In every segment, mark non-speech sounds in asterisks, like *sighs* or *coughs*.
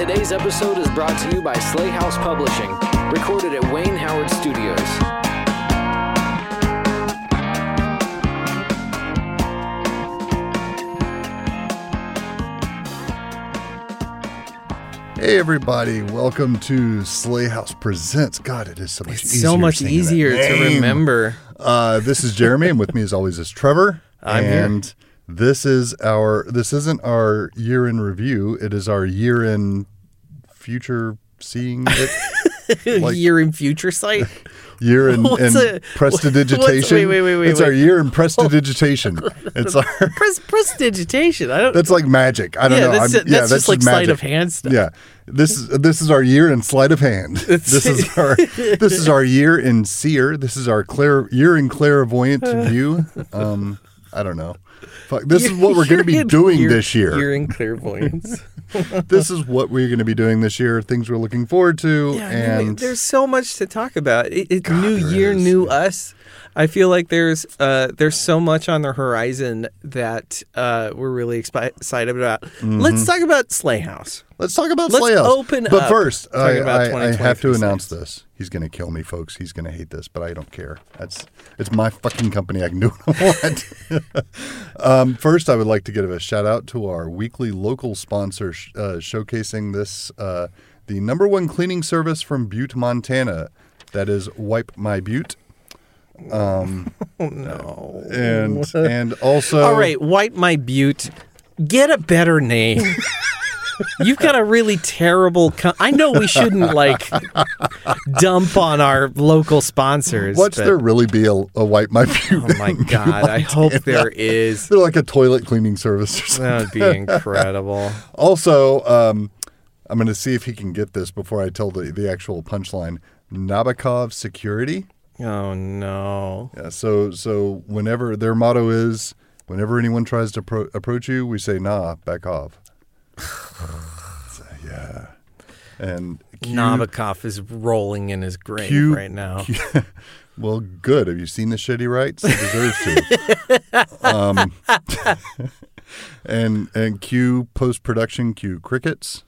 Today's episode is brought to you by Sley House Publishing, recorded at Wayne Howard Studios. Hey everybody, welcome to Sley House Presents. God, it is so much It's easier. so much easier to remember. Uh, this is Jeremy, and with me as always is Trevor. *laughs* I'm here. and this is our this isn't our year in review, it is our year in future seeing it. *laughs* Like- Year in future sight. *laughs* year in, in a- prestidigitation. wait, wait, wait, wait, It's our year in *laughs* prestidigitation. it's our Pres- prestidigitation. I don't. that's like magic. I don't yeah, know. that's, I'm- that's just like sleight of hand stuff. Yeah, this is this is our year in sleight of hand. this is our this is our year in seer. This is our clair year in clairvoyant view. Um, I don't know. Fuck, this is what we're going to be in- doing you're- this year. You're in clairvoyance. *laughs* This is what we're going to be doing this year. Things we're looking forward to, yeah, I mean, and there's so much to talk about. It, it, new year, is, new us. I feel like there's uh, there's so much on the horizon that uh, we're really expi- excited about. Let's talk about Sley House. let's talk about Let's Sley House. open But up first, I, I, I have to announce this. He's going to kill me, folks. He's going to hate this, but I don't care. That's it's my fucking company. I can do what I want. *laughs* um, first, I would like to give a shout out to our weekly local sponsor sh- uh, showcasing this uh, the number one cleaning service from Butte, Montana. That is Wipe My Butte, *laughs* No. and and also All right, wipe my butte. Get a better name. *laughs* You've got a really terrible. Co- I know we shouldn't like dump on our local sponsors. Watch but- there really be a, a Wipe My Butte. Oh my *laughs* god! I hope there is. They're like a toilet cleaning service or something. That would be incredible. Also, um, I'm going to see if he can get this before I tell the, the actual punchline. Nabokov Security. Oh no! Yeah, so so whenever their motto is, whenever anyone tries to pro- approach you, we say, "Nah, back off." *sighs* So, yeah, and Q- Nabokov is rolling in his grave Q- right now. *laughs* well, good. Have you seen the shitty rights? He deserves to. *laughs* um, *laughs* and and Q post production Q crickets.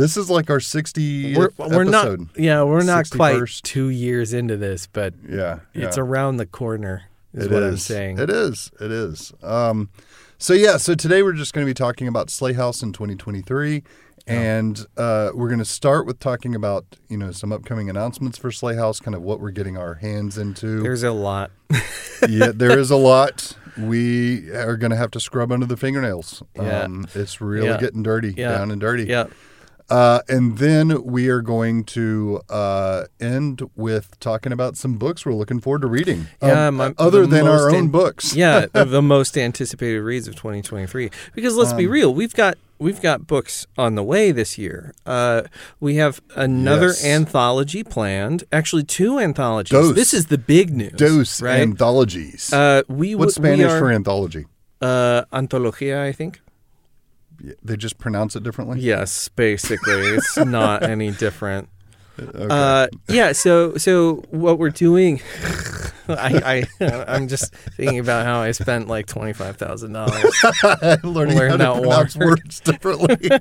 This is like our 60 We're, we're not. episode. Yeah, we're not quite two years into this, but Yeah, it's around the corner. Is It what I'm saying. It is. It is. Um, so yeah. So today we're just going to be talking about Sley House in 2023, and uh, we're going to start with talking about you know some upcoming announcements for Sley House, kind of what we're getting our hands into. There's a lot. *laughs* yeah, there is a *laughs* lot. We are going to have to scrub under the fingernails. Yeah. Um, it's really Yeah. getting dirty, Yeah. down and dirty. Yeah. Uh, and then we are going to uh, end with talking about some books we're looking forward to reading. Yeah, Um, my- other than our own an- books. yeah, *laughs* the most anticipated reads of 2023. Because let's Um, be real, we've got we've got books on the way this year. Uh, we have another Yes. anthology planned. Actually, two anthologies. Dose. This is the big news. Dose right? anthologies. uh, we What's w- we Spanish are, for anthology? uh, antología? I think. They just pronounce it differently. Yes, basically, it's not any different. *laughs* Okay. Uh, yeah. So so what we're doing, *laughs* I, I I'm just thinking about how I spent like twenty five thousand dollars. *laughs* Learning learn how to pronounce word. words differently. *laughs*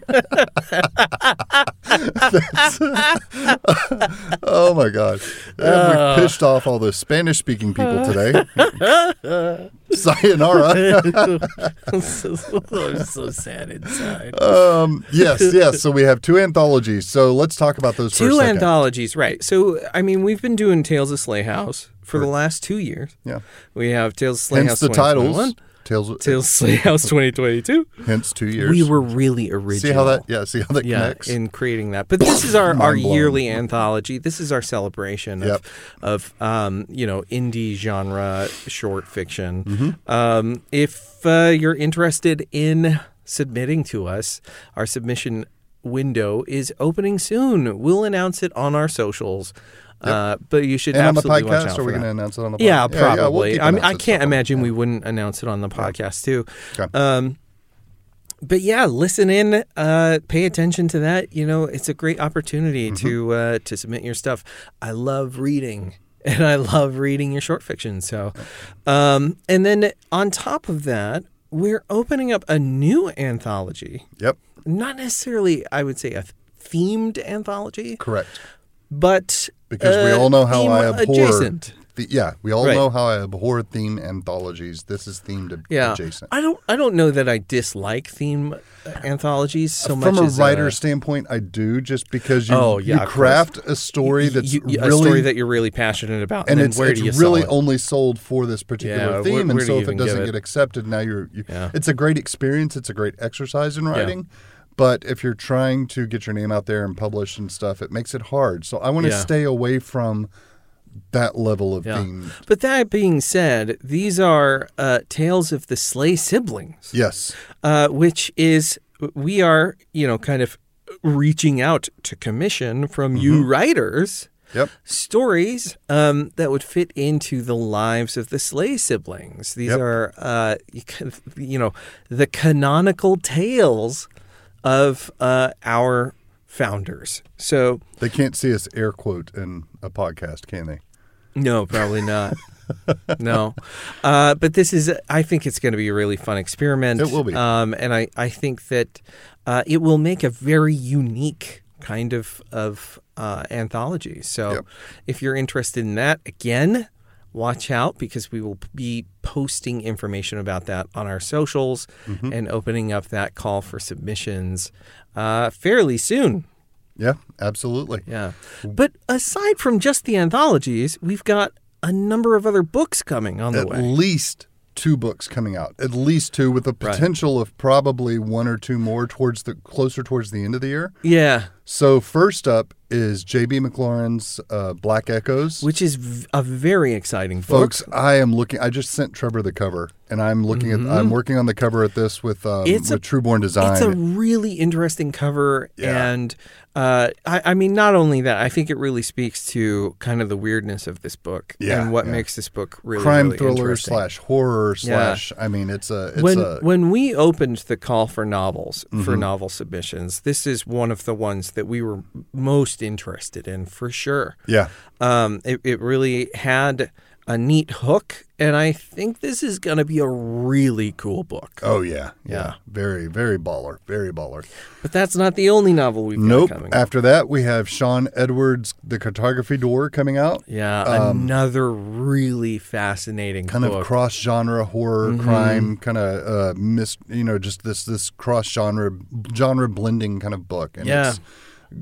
Oh my god! Uh. we pissed off all the Spanish-speaking people today. Sayonara. I'm so, I'm so sad inside. Um, yes, yes. So we have two anthologies. So let's talk about those a anthologies, right? So I mean, we've been doing Tales of Sley House for the last two years. Yeah. We have Tales of Sley Hence House the titles. 2021, Tales. Tales of Sley House 2022. Hence two years. We were really original. See how that? Yeah. See how that yeah, connects. in creating that. But this is our, our Mind blown. yearly anthology. This is our celebration Yep. of, of um, you know, indie genre short fiction. Mm-hmm. Um, if uh, you're interested in submitting to us, our submission window is opening soon. We'll announce it on our socials. Uh, but you should and on the absolutely watch podcast, out are we going to announce it on the podcast? Yeah, we'll probably. I mean, I can't imagine we wouldn't announce it on the podcast too. Okay. Um, but yeah, listen in. Uh, pay attention to that. You know, it's a great opportunity Mm-hmm. to uh, to submit your stuff. I love reading, *laughs* and I love reading your short fiction. So, um, and then on top of that, we're opening up a new anthology. Yep. Not necessarily, I would say, a themed anthology, Correct. but Because we uh, all know how I abhor. adjacent. The, yeah, we all Right. know how I abhor theme anthologies. This is themed ad- Yeah, adjacent. I don't. I don't know that I dislike theme uh, anthologies so much. From a uh, writer's standpoint, I do just because you, Oh, yeah, you craft a story that's you- you- really a story that you're really passionate about, and then it's, where it's do you really it? only sold for this particular Yeah, theme. where and so if it doesn't it? get accepted, now you're. You, Yeah. It's a great experience. It's a great exercise in writing. But if you're trying to get your name out there and publish and stuff, it makes it hard. So I want to Yeah. stay away from that level of Yeah. theme. But that being said, these are uh, tales of the Sley siblings, Yes. uh, which is we are you know kind of reaching out to commission from you writers Yep. stories um, that would fit into the lives of the Sley siblings. These Yep. are, uh, you know, the canonical tales of uh, our founders. So, They can't see us air quote in a podcast, can they? no, probably not. *laughs* no, uh, but this is. I think it's going to be a really fun experiment. It will be. um, and I, I think that uh, it will make a very unique kind of of uh, anthology. So, Yep. if you're interested in that, again, watch out because we will be posting information about that on our socials Mm-hmm. and opening up that call for submissions uh, fairly soon. Yeah, absolutely. Yeah. But aside from just the anthologies, we've got a number of other books coming on the At way. At least two books coming out. At least two, with the Right. potential of probably one or two more towards the closer towards the end of the year. Yeah. So first up is J.B. McLaurin's uh, Black Echoes. Which is v- a very exciting book. Folks, I am looking. I just sent Trevor the cover, and I'm looking at. I'm working on the cover at this with um, Mm-hmm. It's a- Trueborn Design. It's a really interesting cover, Yeah. and uh, I, I mean, not only that, I think it really speaks to kind of the weirdness of this book Yeah, and what yeah. makes this book really crime really thriller interesting. slash horror slash. I mean, it's a. It's when a. when we opened the call for novels for Mm-hmm. novel submissions, this is one of the ones that we were most interested in for sure. yeah. Um, it, it really had a neat hook, and I think this is going to be a really cool book. Oh yeah, yeah. Yeah. Very very baller. Very baller. But that's not the only novel we've Nope. got coming. After that, we have Sean Edwards' The Cartography Door coming out. yeah, another really fascinating Kind book. Mm-hmm. of cross genre horror crime, kind of uh, mis, you know, just this this cross genre genre blending kind of book. And Yeah. it's,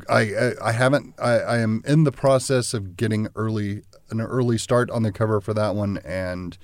I, I haven't I, I am in the process of getting early an early start on the cover for that one and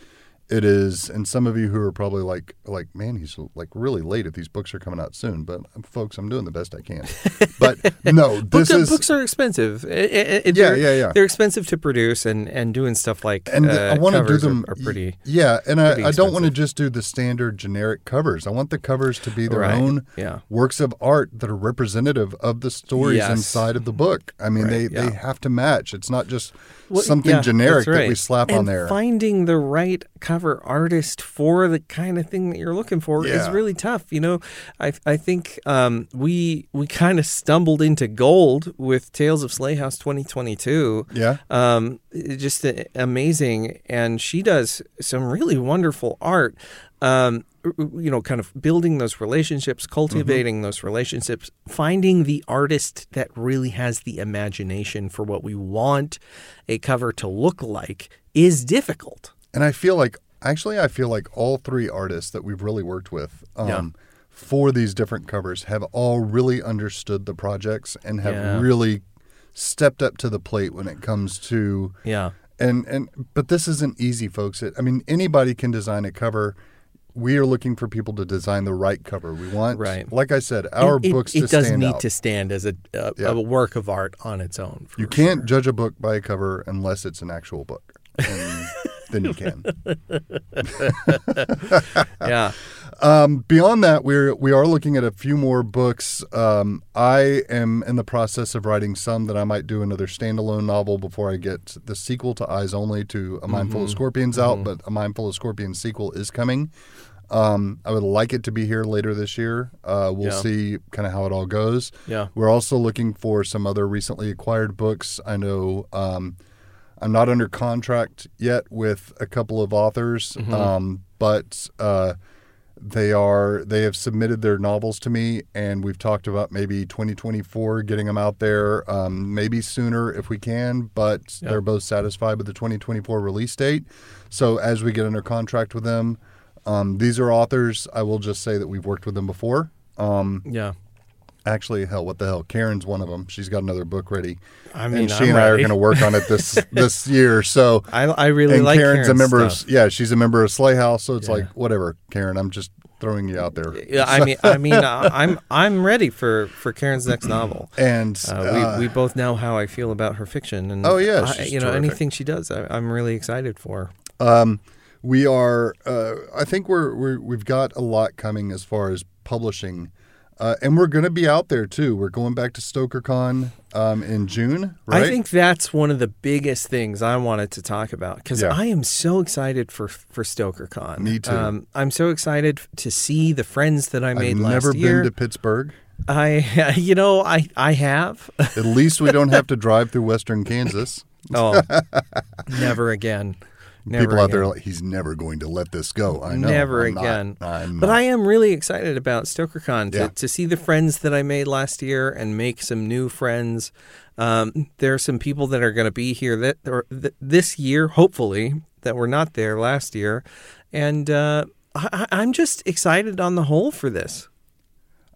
it is and some of you who are probably like like man he's like really late if these books are coming out soon but folks I'm doing the best I can *laughs* but no this is books are expensive. It- it- Yeah, they're- yeah, yeah. They're expensive to produce, and, and doing stuff like and uh, I want to do covers are- them are, pretty. Yeah, and I, I don't want to just do the standard generic covers. I want the covers to be their Right, own yeah. works of art that are representative of the stories Yes. inside of the book. I mean, Right, they yeah. they have to match. It's not just Well, something yeah, generic that's that we slap and on there. Finding the right cover artist for the kind of thing that you're looking for is really tough. You know, I I think um, we we kind of stumbled into gold with Tales of Sley House 2022. Yeah. um, just amazing, and she does some really wonderful art. Um, you know, kind of building those relationships, cultivating Mm-hmm. those relationships, finding the artist that really has the imagination for what we want a cover to look like is difficult. And I feel like actually I feel like all three artists that we've really worked with um, Yeah. for these different covers have all really understood the projects and have Yeah. really stepped up to the plate when it comes to Yeah. and and but this isn't easy folks it, i mean anybody can design a cover we are looking for people to design the right cover we want Right. like i said our it, books it, to it does stand need out to stand as a, a, Yeah. a work of art on its own. you can't sure. judge a book by a cover unless it's an actual book and then you can *laughs* *laughs* Yeah. Um, beyond that, we're we are looking at a few more books. Um, I am in the process of writing some that I might do another standalone novel before I get the sequel to Eyes Only to A Mindful Mm-hmm. of Scorpions out. But A Mindful of Scorpions sequel is coming. Um, I would like it to be here later this year. Uh, we'll Yeah. see kind of how it all goes. Yeah. We're also looking for some other recently acquired books. I know um, I'm not under contract yet with a couple of authors, Mm-hmm. um, but uh, they are they have submitted their novels to me, and we've talked about maybe 2024 getting them out there, um, maybe sooner if we can. But they're both satisfied with the 2024 release date. So as we get under contract with them, um, these are authors. I will just say that we've worked with them before. Um, Yeah. Actually, hell, what the hell? Karen's one of them. She's got another book ready, I mean, and she I'm and I are going to work on it this *laughs* this year. So I, I really and like Karen's, a member stuff. of yeah, she's a member of Sley House, so it's Yeah. like whatever, Karen. I'm just throwing you out there. Yeah, I mean, I mean, uh, I'm I'm ready for for Karen's next novel. *clears throat* And Uh, uh, we we both know how I feel about her fiction, and Oh, yeah, I- you know terrific. anything she does, I, I'm really excited for. um, we are. Uh, I think we're, we're we've got a lot coming as far as publishing, uh, and we're going to be out there too. We're going back to StokerCon um, in June, right? I think that's one of the biggest things I wanted to talk about because Yeah. I am so excited for for StokerCon. Me too. Um, I'm so excited to see the friends that I made last year. I've last never year. been to Pittsburgh. I, *laughs* you know, I I have. At least we don't have to *laughs* drive through Western Kansas. oh, *laughs* never again. Never People out there are like, he's never going to let this go. I know. Never I'm not. again. I'm But not. I am really excited about StokerCon to, Yeah. to see the friends that I made last year and make some new friends. Um, there are some people that are going to be here that or th- this year, hopefully, that were not there last year, and uh, I, I- I'm just excited on the whole for this.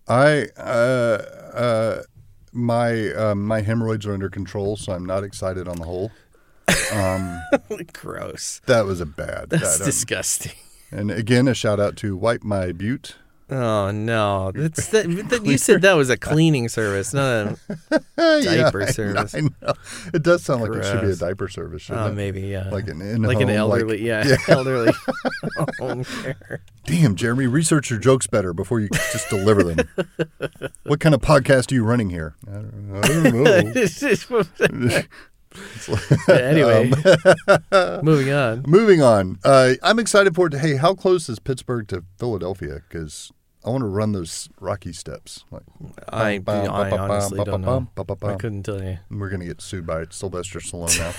I uh, uh, my uh, my hemorrhoids are under control, so I'm not excited on the whole. Um, *laughs* Gross. that was a bad. That's that, um, disgusting. and again, a shout out to Wipe My Butte. Oh no! That's that, *laughs* that- you said that was a cleaning service, not a *laughs* diaper I service. I know. It does sound like it should be a diaper service. Oh, it? maybe yeah. Like an in like an home, like- elderly, yeah, elderly home care. Damn, Jeremy, research your jokes better before you just deliver them. what kind of podcast are you running here? I don't, I don't know. *laughs* anyway, Um, *laughs* moving on. Moving on. Uh, I'm excited for it. Hey, how close is Pittsburgh to Philadelphia? Because I want to run those rocky steps. Like, I, bum, I bum, honestly bum, don't know. I couldn't tell you. We're going to get sued by Sylvester Stallone now.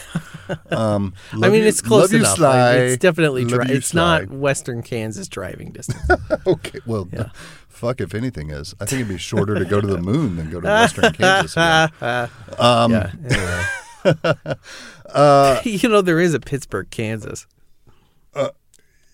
*laughs* Um, I mean, you- it's close enough. Sly. It's definitely dri- It's not Western Kansas driving distance. okay. Well, Yeah. fuck if anything is. I think it'd be shorter to go to the moon than go to Western Kansas. Um, yeah. Anyway. *laughs* uh, *laughs* you know, there is a Pittsburg, Kansas.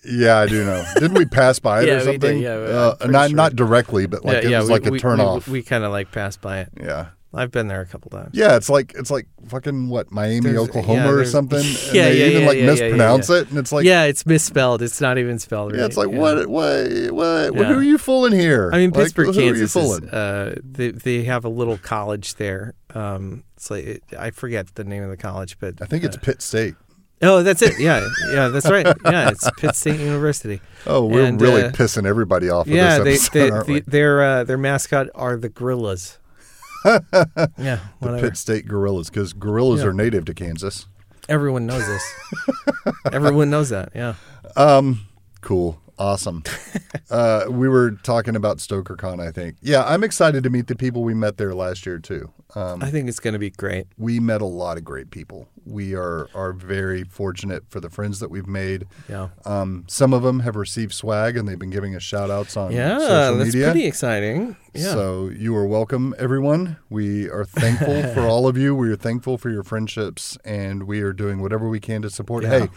yeah, I do know. Didn't we pass by it *laughs* Yeah, or we did, something? yeah, uh, not sure. not directly, but like yeah, it yeah, was we, like a we, turn we. We kind of like passed by it. yeah. I've been there a couple times. Yeah, it's like it's like fucking what Miami, There's- Oklahoma, yeah, or something. *laughs* and Yeah, they yeah, even yeah, like yeah, mispronounce it, and it's like, yeah, it's misspelled. It's not even spelled right. yeah, it's like what, what, what. Who are you fooling here? I mean, Like, Pittsburg, who are you Kansas. Is, uh, they they have a little college there. Um, it's like it, I forget the name of the college, but I think it's uh, Pitt State. oh, that's it. Yeah, yeah, that's right. Yeah, it's *laughs* Pitt State University. Oh, we're and, really uh, pissing everybody off with yeah, they, this they, episode, aren't the, their uh, their mascot are the gorillas. Yeah, *laughs* The. Pitt State Gorillas, because gorillas Yeah. are native to Kansas. Everyone knows this. *laughs* Everyone knows that. Yeah. Um, cool, awesome. uh, we were talking about StokerCon, I think. Yeah, I'm excited to meet the people we met there last year too. Um, I think it's going to be great. we met a lot of great people. We are are very fortunate for the friends that we've made. Yeah. Um, some of them have received swag and they've been giving us shout outs on Yeah, social that's pretty exciting. Yeah. So you are welcome, everyone. We are thankful *laughs* for all of you. We are thankful for your friendships, and we are doing whatever we can to support. Yeah. Hey,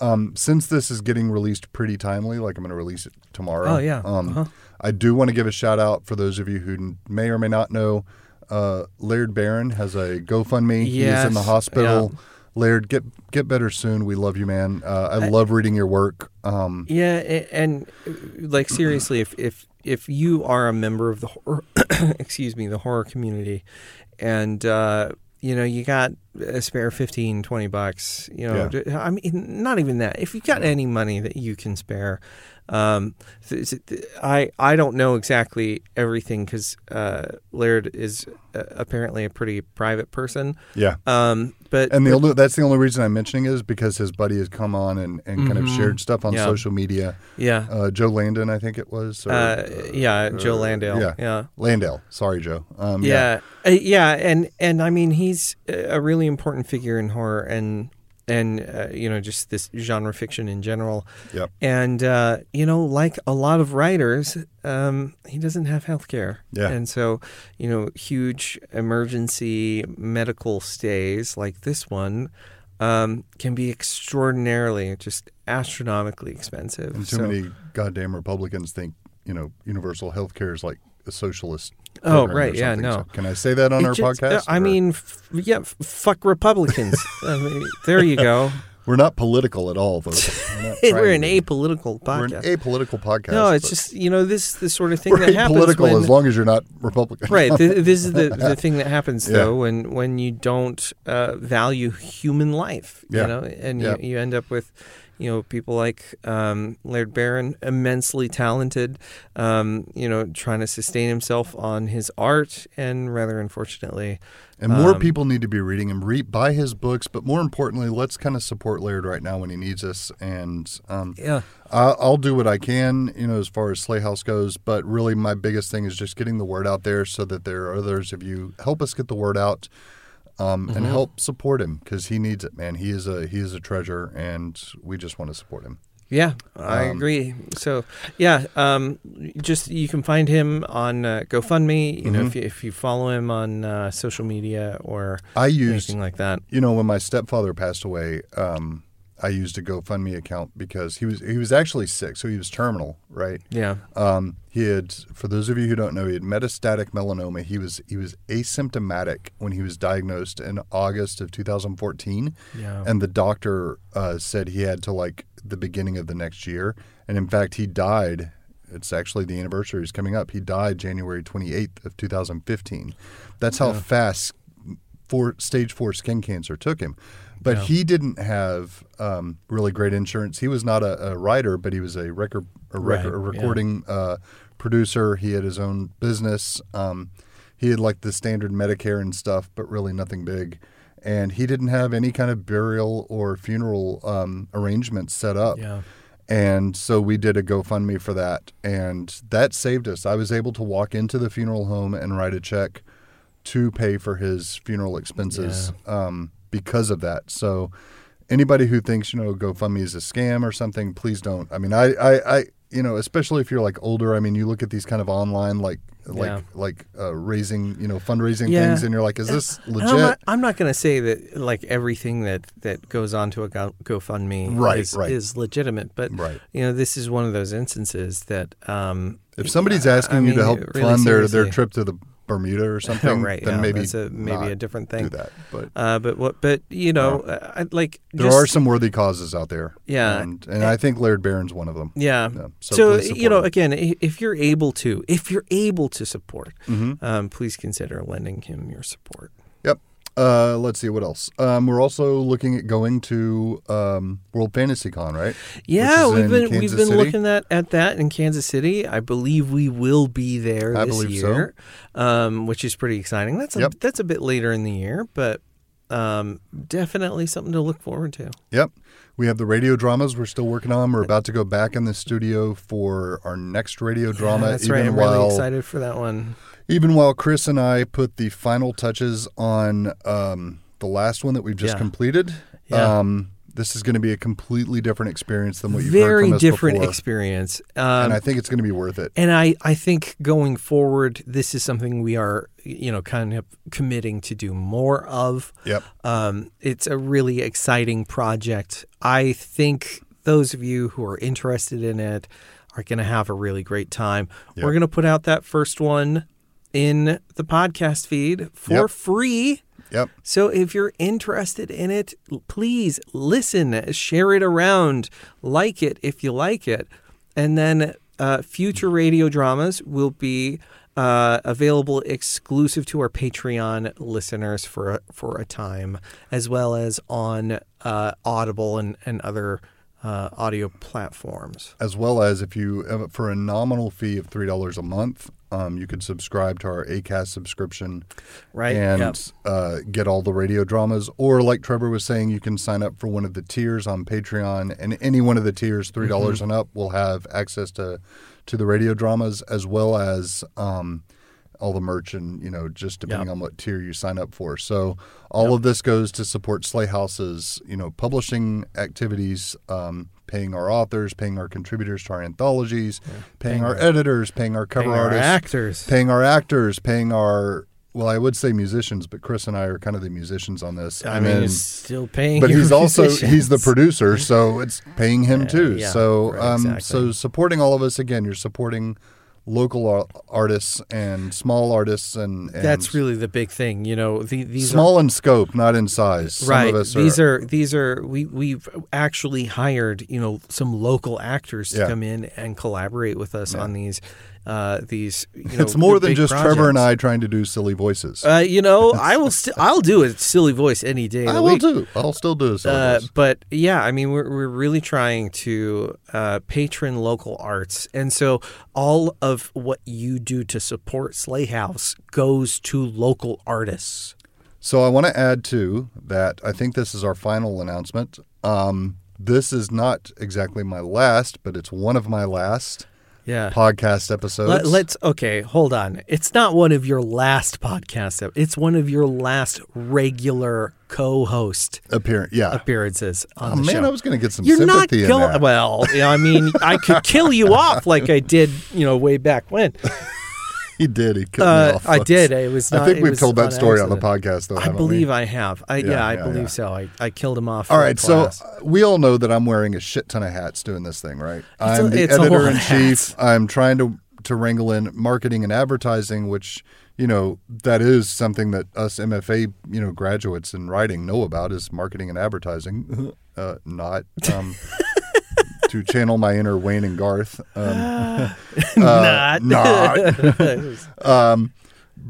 um, since this is getting released pretty timely, like I'm going to release it tomorrow. Oh, yeah. Um, Uh-huh. I do want to give a shout out for those of you who may or may not know. Uh, Laird Barron has a GoFundMe. He's in the Yes, hospital. Laird, get get better soon. We love you, man. Uh, I, love reading your work. Um, Yeah, a- and uh, like seriously, if if if you are a member of the horror, *coughs* excuse me, the horror community, and uh, you know you got a spare 15, 20 bucks, you know, I mean, not even that. If you got any money that you can spare, um, I I don't know exactly everything because uh, Laird is uh, apparently a pretty private person. yeah. Um, but And the only, that's the only reason I'm mentioning is because his buddy has come on and, and kind of Mhm. shared stuff on Yeah. social media. yeah, Uh, Joe Landon, I think it was. Or, uh, yeah, Joe uh, Lansdale, yeah. yeah. Lansdale. Sorry, Joe. Um, yeah, Uh, yeah, and and I mean he's a really important figure in horror, and and uh, you know just this genre fiction in general. Yep. And uh, you know, like a lot of writers, um, he doesn't have health care. Yeah. And so, you know, huge emergency medical stays like this one um, can be extraordinarily, just astronomically expensive. And too So- many goddamn Republicans think you know universal health care is like a socialist. Oh, right, yeah, no. So can I say that on It our just- podcast? uh, I or- mean, f- yeah, f- fuck Republicans. *laughs* I mean, there you go. *laughs* we're not political at all, folks. We're, *laughs* We're an apolitical We're podcast. an apolitical podcast. no, it's just you know this the sort of thing we're that happens apolitical when as long as you're not Republican. right. Th- this is the, the thing that happens Yeah. though when when you don't uh, value human life. Yeah. You know, and Yeah. you, you end up with. You know, people like um, Laird Barron, immensely talented, um, you know, trying to sustain himself on his art, and rather unfortunately, And more Um, people need to be reading him. Read buy his books, but more importantly, let's kind of support Laird right now when he needs us. And um, yeah, I- I'll do what I can, you know, as far as Sley House goes. But really, my biggest thing is just getting the word out there, so that there are others of you help us get the word out, um, Mm-hmm. and help support him because he needs it, man. He is a he is a treasure, and we just want to support him. Yeah, I Um, agree. So, yeah, um, just you can find him on uh, GoFundMe. You know, Mhm. if you, if you follow him on uh, social media or I used anything like that. you know, when my stepfather passed away, um, I used a GoFundMe account because he was he was actually sick, so he was terminal, right? Yeah, Um, he had, for those of you who don't know, he had metastatic melanoma. He was he was asymptomatic when he was diagnosed in August of 2014, yeah, and the doctor uh, said he had to like the beginning of the next year. And in fact, he died. It's actually the anniversary is coming up. He died January 28th of 2015. That's how Yeah. fast four stage four skin cancer took him. But Yeah. he didn't have um, really great insurance. He was not a, a writer, but he was a record a, record, a Right, yeah. recording uh, producer. He had his own business. Um, he had like the standard Medicare and stuff, but really nothing big. And he didn't have any kind of burial or funeral um, arrangements set up. yeah. And so we did a GoFundMe for that. And that saved us. I was able to walk into the funeral home and write a check to pay for his funeral expenses um, because of that. So anybody who thinks, you know, GoFundMe is a scam or something, please don't. I mean, I, I, I you know, especially if you're like older, I mean, you look at these kind of online, like, like, Yeah. like uh, raising, you know, fundraising Yeah. things, and you're like, is this *laughs* And legit? I'm not, I'm not going to say that like everything that, that goes onto a Go, GoFundMe Right, is, right. is legitimate, but Right. you know this is one of those instances that um, If somebody's asking I you to help really fund their, their trip to the Bermuda or *laughs* something, right, then yeah, maybe that's a, maybe a different thing. do that. But Uh, but what? But you know, uh, I, like there just, are some worthy causes out there. Yeah. and, and I think Laird Barron's one of them. Yeah. Yeah, so So, you know, again, if you're able to, if you're able to support, Mhm. um, please consider lending him your support. Uh, let's see what else. Um, we're also looking at going to um, World Fantasy Con, right? Yeah, we've been Kansas we've been City? looking at, at that in Kansas City. I believe we will be there I this believe so. year, um, which is pretty exciting. That's a, Yep. that's a bit later in the year, but um, definitely something to look forward to. Yep. We have the radio dramas we're still working on. We're about to go back in the studio for our next radio drama. Yeah, that's even right. I'm really excited for that one. Even while Chris and I put the final touches on um, the last one that we've just Yeah. completed. Yeah. Um, this is going to be a completely different experience than what you've Very heard from us different before. experience. and Um, I think it's going to be worth it. And I, I think going forward, this is something we are, you know, kind of committing to do more of. Yep. Um, it's a really exciting project. I think those of you who are interested in it are going to have a really great time. Yep. We're going to put out that first one in the podcast feed for Yep. free. Yep. So if you're interested in it, please listen, share it around, like it if you like it. And then uh, future radio dramas will be uh, available exclusive to our Patreon listeners for a, for a time, as well as on uh, Audible and, and other uh, audio platforms. As well as if you, uh, for a nominal fee of $3 a month, um, you could subscribe to our ACAST subscription Right? and Yep. uh, get all the radio dramas. Or, like Trevor was saying, you can sign up for one of the tiers on Patreon, and any one of the tiers, three dollars Mm-hmm. and up, will have access to to the radio dramas as well as um, all the merch and you know just depending Yep. on what tier you sign up for. So all of this goes to support Sley House's you know publishing activities, um, paying our authors, paying our contributors to our anthologies, paying, Paying our our- editors, paying our cover Paying our artists, actors. paying our actors, paying our well, I would say musicians, but Chris and I are kind of the musicians on this. I And mean, it's still paying. but he's also he's the producer, so it's paying him too. yeah, so right, um, exactly. so supporting all of us again, you're supporting local ar- artists and small artists and, and That's really the big thing. You know, the, these are small in scope, not in size. Some right of us these are these are we we've actually hired you know some local actors to Yeah. come in and collaborate with us Yeah. on these uh these you know it's more than just Trevor and. I trying to do silly voices. uh, you know *laughs* i will still i'll do a silly voice any day I will week too. I'll still do a silly uh, voice. but yeah, I mean, we're we're really trying to uh, patron local arts, and so all of what you do to support Sley House goes to local artists. So I want to add too that I think this is our final announcement. Um, this is not exactly my last, but it's one of my last Yeah. podcast episodes. Let, us okay. Hold on. It's not one of your last podcasts. ep- It's one of your last regular co-host appear. Yeah. appearances on Oh the man, show. I was going to get some You're not sympathy in going. Well, I mean, I could kill you *laughs* off like I did, you know, way back when. *laughs* He did. He cut me Uh, off. I did. It was. Not, I think we've told that story on the podcast, though. I believe we? I have. I, yeah, Yeah, I yeah, believe yeah. so. I, I killed him off. All right, so uh, we all know that I'm wearing a shit ton of hats doing this thing, right? It's I'm the a whole editor in lot of hats. chief. I'm trying to to wrangle in marketing and advertising, which you know that is something that us MFA you know graduates in writing know about is marketing and advertising. *laughs* uh, not um, to channel my inner Wayne and Garth. Um, *laughs* not. not. *laughs* um,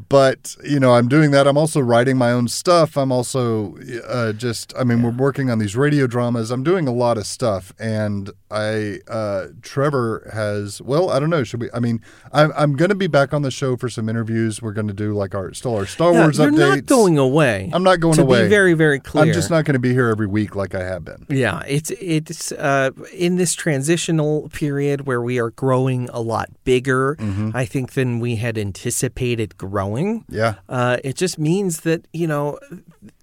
but you know, I'm doing that. I'm also writing my own stuff. I'm also uh, just. I mean, we're working on these radio dramas. I'm doing a lot of stuff, and I uh, Trevor has. Well, I don't know. Should we? I mean, I'm I'm going to be back on the show for some interviews. We're going to do like our still our Star Yeah, Wars you're updates. not going away. I'm not going to away. be very, very clear. I'm just not going to be here every week like I have been. Yeah, it's it's uh, in this transitional period where we are growing a lot bigger, Mm-hmm. I think, than we had anticipated growing. Yeah. Uh, it just means that you know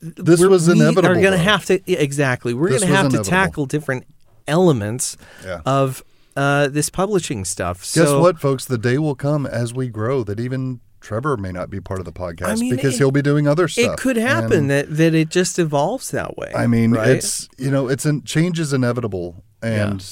This was We're going to have to exactly. We're going to have to tackle different elements Yeah. of uh, this publishing stuff. Guess so, what, folks? The day will come as we grow that even Trevor may not be part of the podcast mean, because it- he'll be doing other stuff. It could happen And, that, that it just evolves that way. I mean, right? it's you know, it's in, change is inevitable, and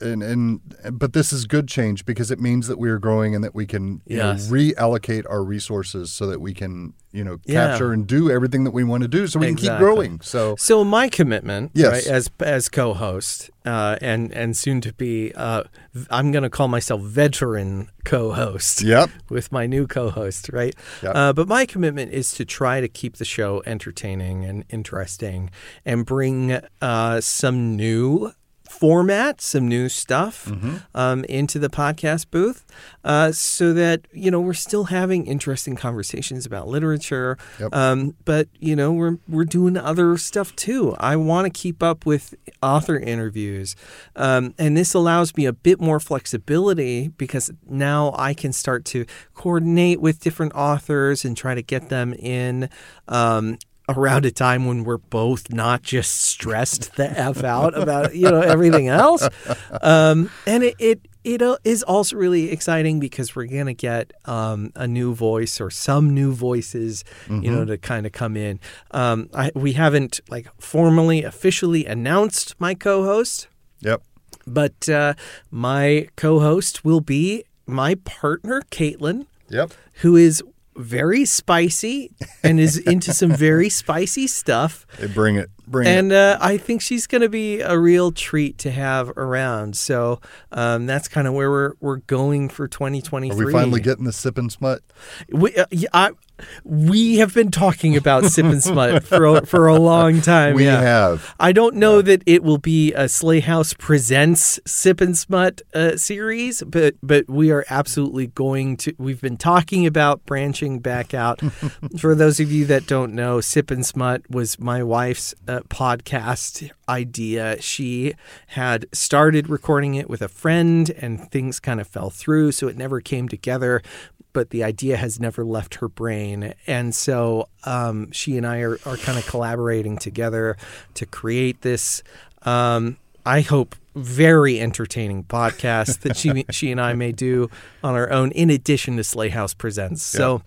and and but this is good change because it means that we are growing and that we can you know, reallocate our resources so that we can you know Yeah. capture and do everything that we want to do so we can keep growing. So So my commitment, Yes. right, as as co-host uh, and and soon to be, uh, I'm going to call myself veteran co-host. Yep. *laughs* With my new co-host, right? Yep. Uh, but my commitment is to try to keep the show entertaining and interesting, and bring uh, some new format, some new stuff Mm-hmm. um, into the podcast booth, uh, so that you know we're still having interesting conversations about literature. Yep. Um, but you know we're we're doing other stuff too. I want to keep up with author interviews, um, and this allows me a bit more flexibility because now I can start to coordinate with different authors and try to get them in. Around a time when we're both not just stressed the f out about you know everything else, um, and it it it uh, is also really exciting because we're gonna get um, a new voice or some new voices, you know, to kind of come in. Um, I, we haven't like formally officially announced my co-host, yep. but uh, my co-host will be my partner Caitlin Yep. who is very spicy and is into some very spicy stuff. They bring it. Bring And uh, I think she's going to be a real treat to have around. So um, that's kind of where we're we're going for 2023. Are we finally getting the sip and smut? We, uh, yeah, I, we have been talking about Sip and Smut *laughs* for a, for a long time. We yeah. have. I don't know that it will be a Sley House presents Sip and Smut uh, series, but but we are absolutely going to. We've been talking about branching back out. *laughs* For those of you that don't know, Sip and Smut was my wife's uh, podcast idea. She had started recording it with a friend, and things kind of fell through, so it never came together. but the idea has never left her brain. And so um, she and I are, are kind of collaborating together to create this. Um, I hope very entertaining podcast that she *laughs* she and I may do on our own, in addition to Sley House Presents. So,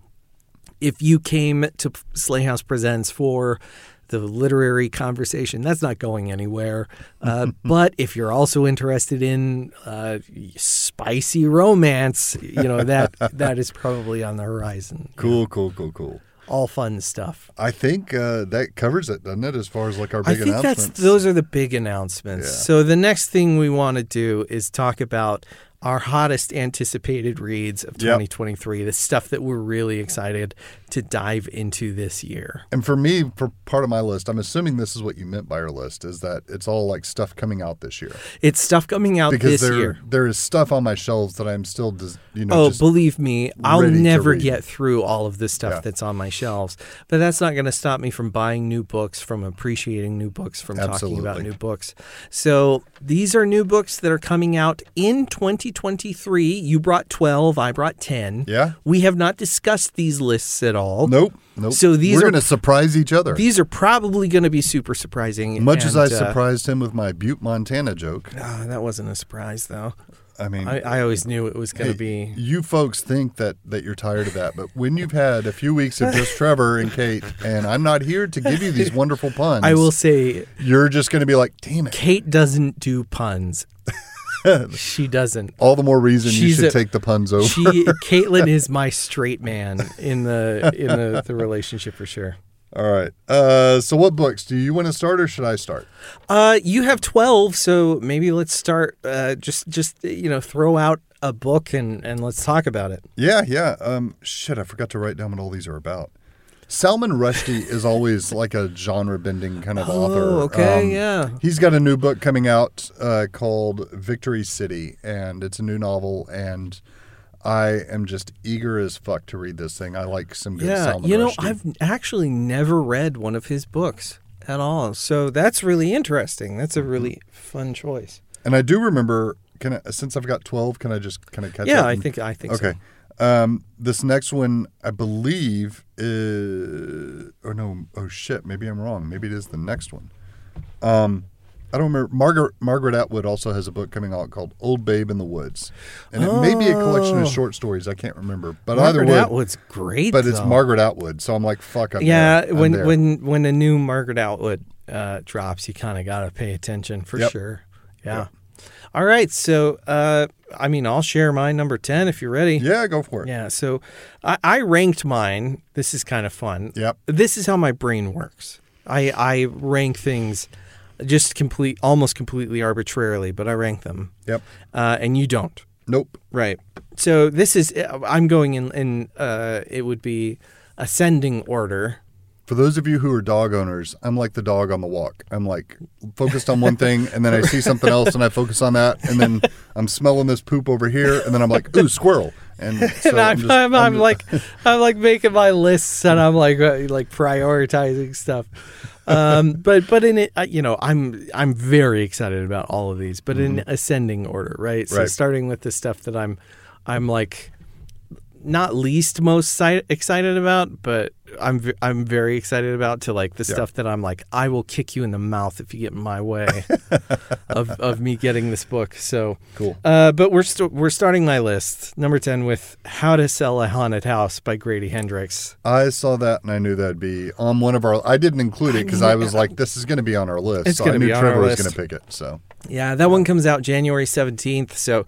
if you came to Sley House Presents for the literary conversation, that's not going anywhere. *laughs* Uh, but if you're also interested in uh, spicy romance, you know that *laughs* that is probably on the horizon. Cool, cool, cool, cool. All fun stuff. I think uh, that covers it, doesn't it? As far as like our I big think that's announcements. those are the big announcements. Yeah. So the next thing we want to do is talk about our hottest anticipated reads of 2023, the stuff that we're really excited to dive into this year. And for me, for part of my list, I'm assuming this is what you meant by your list, is that it's all like stuff coming out this year. It's stuff coming out Because this there year. there is stuff on my shelves that I'm still, you know, Oh, just believe me, I'll never get through all of the stuff Yeah. that's on my shelves. But that's not going to stop me from buying new books, from appreciating new books, from talking about new books. So these are new books that are coming out in 2023. You brought 12, I brought 10. Yeah. We have not discussed these lists at all. Nope, nope. So these We're are- going to surprise each other. These are probably going to be super surprising. Much as I uh, surprised him with my Butte, Montana joke. ah, that wasn't a surprise, though. I mean, I, I always knew it was going hey, to be. you folks think that that you're tired of that, but when you've had a few weeks of just Trevor and Kate, and I'm not here to give you these wonderful *laughs* puns, I will say, You're just going to be like, damn it. Kate doesn't do puns. *laughs* she doesn't. All the more reason you should a- take the puns over. She *laughs* Caitlin is my straight man in the in the, the relationship for sure. All right. Uh, so, what books do you want to start, or should I start? Uh, you have twelve, so maybe let's start. Uh, just just you know, throw out a book and and let's talk about it. Yeah, yeah. Um, shit, I forgot to write down what all these are about. Salman Rushdie is always *laughs* like a genre-bending kind of author. Oh, okay, Um, yeah. He's got a new book coming out uh, called Victory City, and it's a new novel. And I am just eager as fuck to read this thing. I like some good Yeah, Salman you know, Rushdie. I've actually never read one of his books at all, so that's really interesting. That's Mm-hmm. a really fun choice. And I do remember. Can I, since I've got twelve, can I just kind of catch Yeah, up? I think I think so. Um, this next one, I believe, is. Oh no! Oh shit! Maybe I'm wrong. Maybe it is the next one. Um, I don't remember. Margaret Margaret Atwood also has a book coming out called Old Babe in the Woods, and it may be a collection Oh. of short stories. I can't remember, but Margaret either way, Atwood's great, but it's. Margaret Atwood, so I'm like, fuck. I'm yeah, there. When when when a new Margaret Atwood uh, drops, you kind of got to pay attention for Yep. sure. Yeah. All right, so uh, I mean, I'll share my number ten if you're ready. yeah, go for it. Yeah, so I, I ranked mine. This is kind of fun. Yep. This is how my brain works. I I rank things just complete, almost completely arbitrarily, but I rank them, Yep. uh, and you don't. Nope. Right. So this is I'm going in in uh, it would be ascending order. For those of you who are dog owners, I'm like the dog on the walk. I'm like focused on one thing, and then I see something else, and I focus on that, and then I'm smelling this poop over here, and then I'm like, ooh, squirrel. And *laughs* so and I'm, just- I'm, I'm, just- like I'm like making my lists and I'm like uh, like prioritizing stuff. Um, *laughs* but but in it, uh, you know, I'm I'm very excited about all of these, but in ascending order, right? So Mm-hmm. Right. starting with the stuff that I'm I'm like not least most si- excited about, but I'm v- I'm very excited about to like the Yeah. stuff that I'm like I will kick you in the mouth if you get in my way *laughs* of of me getting this book. So cool. uh, but we're st- we're starting my list number ten with "How to Sell a Haunted House" by Grady Hendrix. I saw that, and I knew that'd be on one of our. I didn't include it because I was like, this is going to be on our list. It's so I knew be on Trevor our was going to pick it. So Yeah, that one comes out January seventeenth, so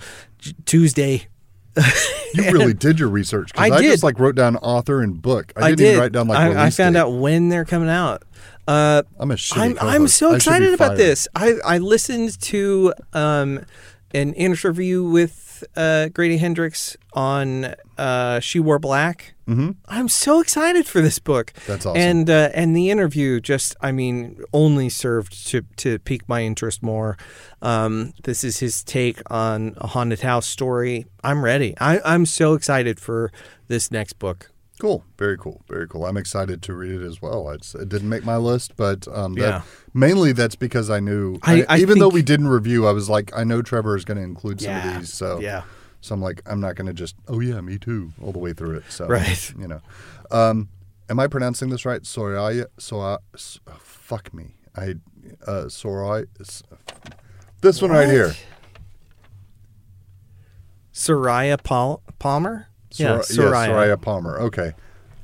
Tuesday. *laughs* you really did your research. I I, did. just like wrote down author and book. I, I didn't did. even write down like. I, I found date. out when they're coming out. Uh, I'm a I'm I'm so I should be excited about this. I I listened to um an interview with uh, Grady Hendrix on uh, She Wore Black. Mm-hmm. I'm so excited for this book. That's awesome. And uh, and the interview just I mean only served to to pique my interest more. Um, this is his take on a haunted house story. I'm ready. I, I'm so excited for this next book. Cool. Very cool. Very cool. I'm excited to read it as well. It's, it didn't make my list, but um, that, Yeah. mainly that's because I knew, I- I even though we didn't review, I was like, I know Trevor is going to include some of these. So yeah. So I'm like, I'm not going to just, oh yeah, me too, all the way through it. So Right. you know, um, am I pronouncing this right? Soraya, Soraya, oh, fuck me. I uh, Soraya. This one right here. Soraya Pal- Palmer. Yeah, Sor- Soraya. Soraya Palmer. Okay.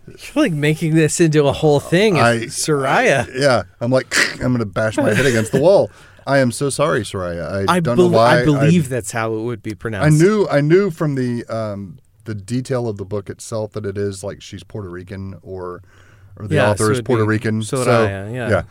You're like making this into a whole thing. I- Soraya. Yeah, I'm like, *laughs* I'm going to bash my head against the wall. I am so sorry, Soraya. I, I, don't bel- know why. I believe that's how it would be pronounced. I knew I knew from the um, the detail of the book itself that it is like she's Puerto Rican or or the Yeah, author so is Puerto Rican. Soraya, yeah. yeah.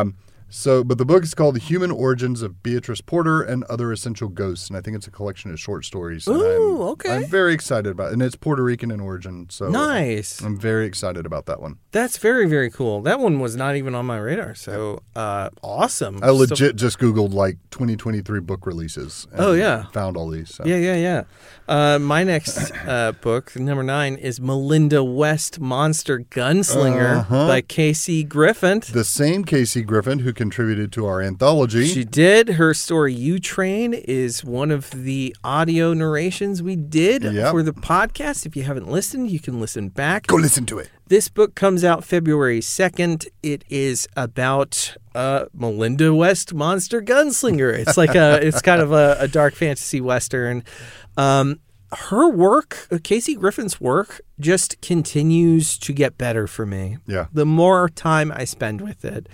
Um, so, but the book is called "The Human Origins of Beatrice Porter and Other Essential Ghosts," and I think it's a collection of short stories. Ooh, I'm, okay. I'm very excited about, it. and it's Puerto Rican in origin. So Nice. I'm very excited about that one. That's very very cool. That one was not even on my radar. So uh, awesome. I So- legit just googled like 2023 book releases. and Oh, yeah. found all these. So. Yeah, yeah, yeah. Uh, my next uh, *coughs* book, number nine, is Melinda West Monster Gunslinger Uh-huh. by Casey Griffin. The same Casey Griffin who contributed to our anthology. She did. Her story, You Train, is one of the audio narrations we did Yep. for the podcast. If you haven't listened, you can listen back. Go listen to it. This book comes out February 2nd. It is about uh, Melinda West Monster Gunslinger. It's like a *laughs* it's kind of a, a dark fantasy western. Um, her work, uh, Casey Griffin's work, just continues to get better for me. Yeah. The more time I spend with it.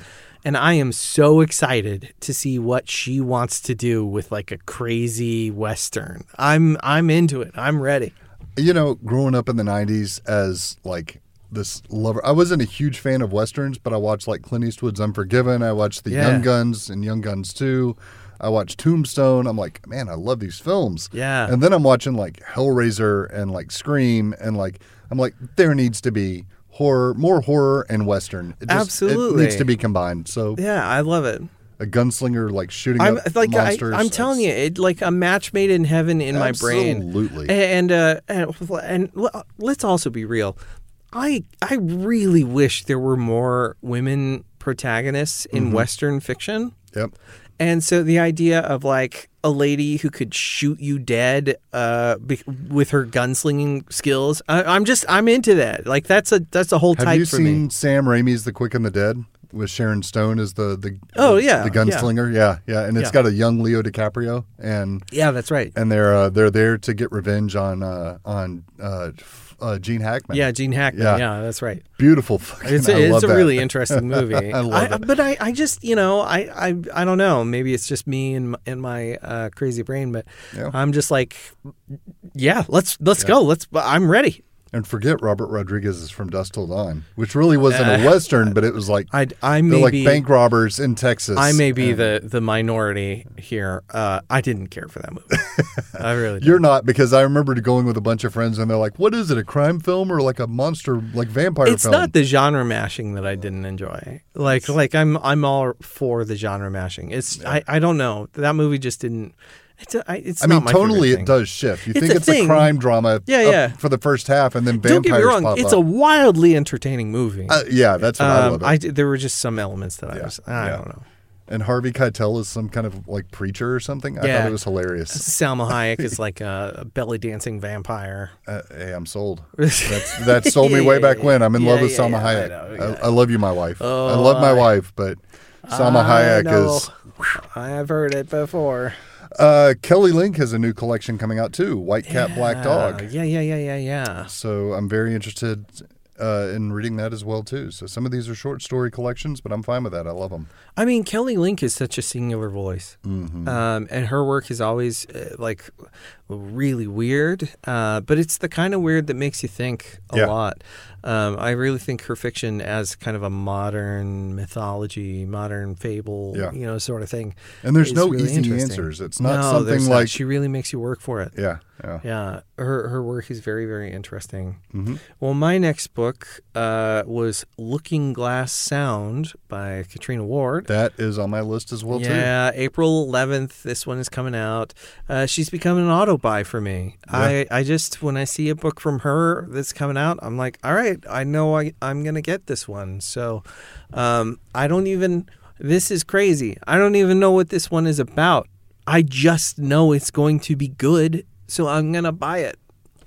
And I am so excited to see what she wants to do with like a crazy western. I'm I'm into it. I'm ready. You know, growing up in the 90s as like this lover, I wasn't a huge fan of Westerns, but I watched like Clint Eastwood's Unforgiven. I watched The Yeah. Young Guns and Young Guns 2. I watched Tombstone. I'm like, man, I love these films. Yeah. And then I'm watching like Hellraiser and like Scream and like, I'm like, there needs to be horror, more horror and Western. It just, Absolutely. It needs to be combined. So Yeah, I love it. a gunslinger like shooting I'm up like I, monsters. I'm telling you, it like a match made in heaven in my brain. Absolutely. And uh, and and let's also be real. I I really wish there were more women protagonists in Mm-hmm. Western fiction. Yep. And so the idea of like a lady who could shoot you dead uh, be- with her gunslinging skills, I, I'm just I'm into that. Like that's a that's a whole Have type Have you seen me. Sam Raimi's The Quick and the Dead with Sharon Stone as the the Oh, the- yeah, the gunslinger? Yeah, yeah, and it's Yeah. got a young Leo DiCaprio and Yeah, that's right. and they're uh, they're there to get revenge on uh, on uh, Gene Hackman. Yeah, Gene Hackman. Yeah. Yeah, that's right. beautiful. Fucking, It's I a, it's a really *laughs* interesting movie. I love it. But I, I just, you know, I, I, I don't know. Maybe it's just me and my, and my uh, crazy brain, but Yeah. I'm just like, yeah, let's let's go. Let's. I'm ready. And forget Robert Rodriguez is from Dusk Till Dawn, which really wasn't a western, but it was like I, I they're may like be. bank robbers in Texas. I may be and the, the minority here. Uh, I didn't care for that movie. *laughs* I really didn't. You're not because I remember going with a bunch of friends and they're like, "What is it? A crime film or like a monster like vampire film? It's film?" not the genre mashing that I didn't enjoy. Like like I'm I'm all for the genre mashing. It's I, I don't know that movie just didn't. It's a, I, it's I mean, my thing. it does shift. You It's think a it's thing. a crime drama, Yeah, yeah. for the first half, and then vampires. Don't get me wrong. It's up. a wildly entertaining movie. Uh, yeah, that's what I um, love. It. I there were just some elements that I was I yeah. don't know. and Harvey Keitel is some kind of like preacher or something. I Yeah. thought it was hilarious. Salma Hayek is *laughs* like a, belly dancing vampire. Uh, hey, I'm sold. *laughs* That's that sold me way back when. I'm in love with yeah, Salma yeah, I Hayek. know, I, yeah. I love you, my wife. I Oh, love my I- wife, but Salma I Hayek is. I have heard it before. Uh, Kelly Link has a new collection coming out too. White Cat, Black Dog. Yeah, yeah, yeah, yeah, yeah. So I'm very interested uh, in reading that as well too. So some of these are short story collections, but I'm fine with that. I love them. I mean, Kelly Link is such a singular voice, Mm-hmm. um, and her work is always uh, like really weird, uh, but it's the kind of weird that makes you think a Yeah. lot. Um, I really think her fiction as kind of a modern mythology, modern fable, Yeah. you know, sort of thing. And there's no really easy answers. It's not no, something there's not. like she really makes you work for it. yeah, yeah. Yeah, her her work is very very interesting. Mhm. Well, my next book uh, was Looking Glass Sound by Catriona Ward. That is on my list as well too. yeah, April 11th. This one is coming out. Uh, she's becoming an auto buy for me. I, I just, when I see a book from her that's coming out, I'm like, all right, I know I, I'm going to get this one. So um, I don't even, this is crazy. I don't even know what this one is about. I just know it's going to be good so I'm gonna buy it.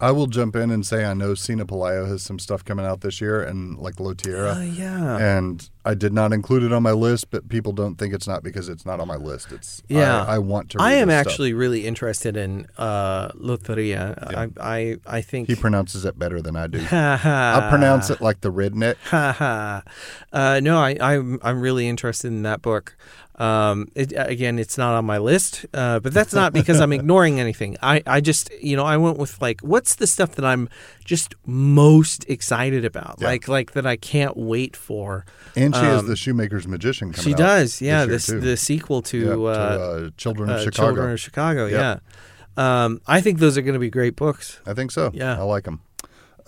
I will jump in and say I know Cina Pelayo has some stuff coming out this year, and like Loteria. Uh, yeah. and I did not include it on my list, but people don't think it's not because it's not on my list. It's Yeah. I, I want to. Read I am this stuff. actually really interested in uh, Loteria. I, I I think He pronounces it better than I do. *laughs* I pronounce it like the redneck. *laughs* Uh, no, I, I'm I'm really interested in that book. Um, it, again, it's not on my list, uh, but that's not because I'm *laughs* ignoring anything. I, I just, you know, I went with like, what's the stuff that I'm just most excited about, Yeah. like, like that I can't wait for. And she has the Shoemaker's Magician coming Um, She does, yeah. this This the sequel to, Yeah, to, uh, uh, Children of uh, Chicago. Children of Chicago. Yep. Yeah. Um, I think those are going to be great books. I think so. Yeah. I like them.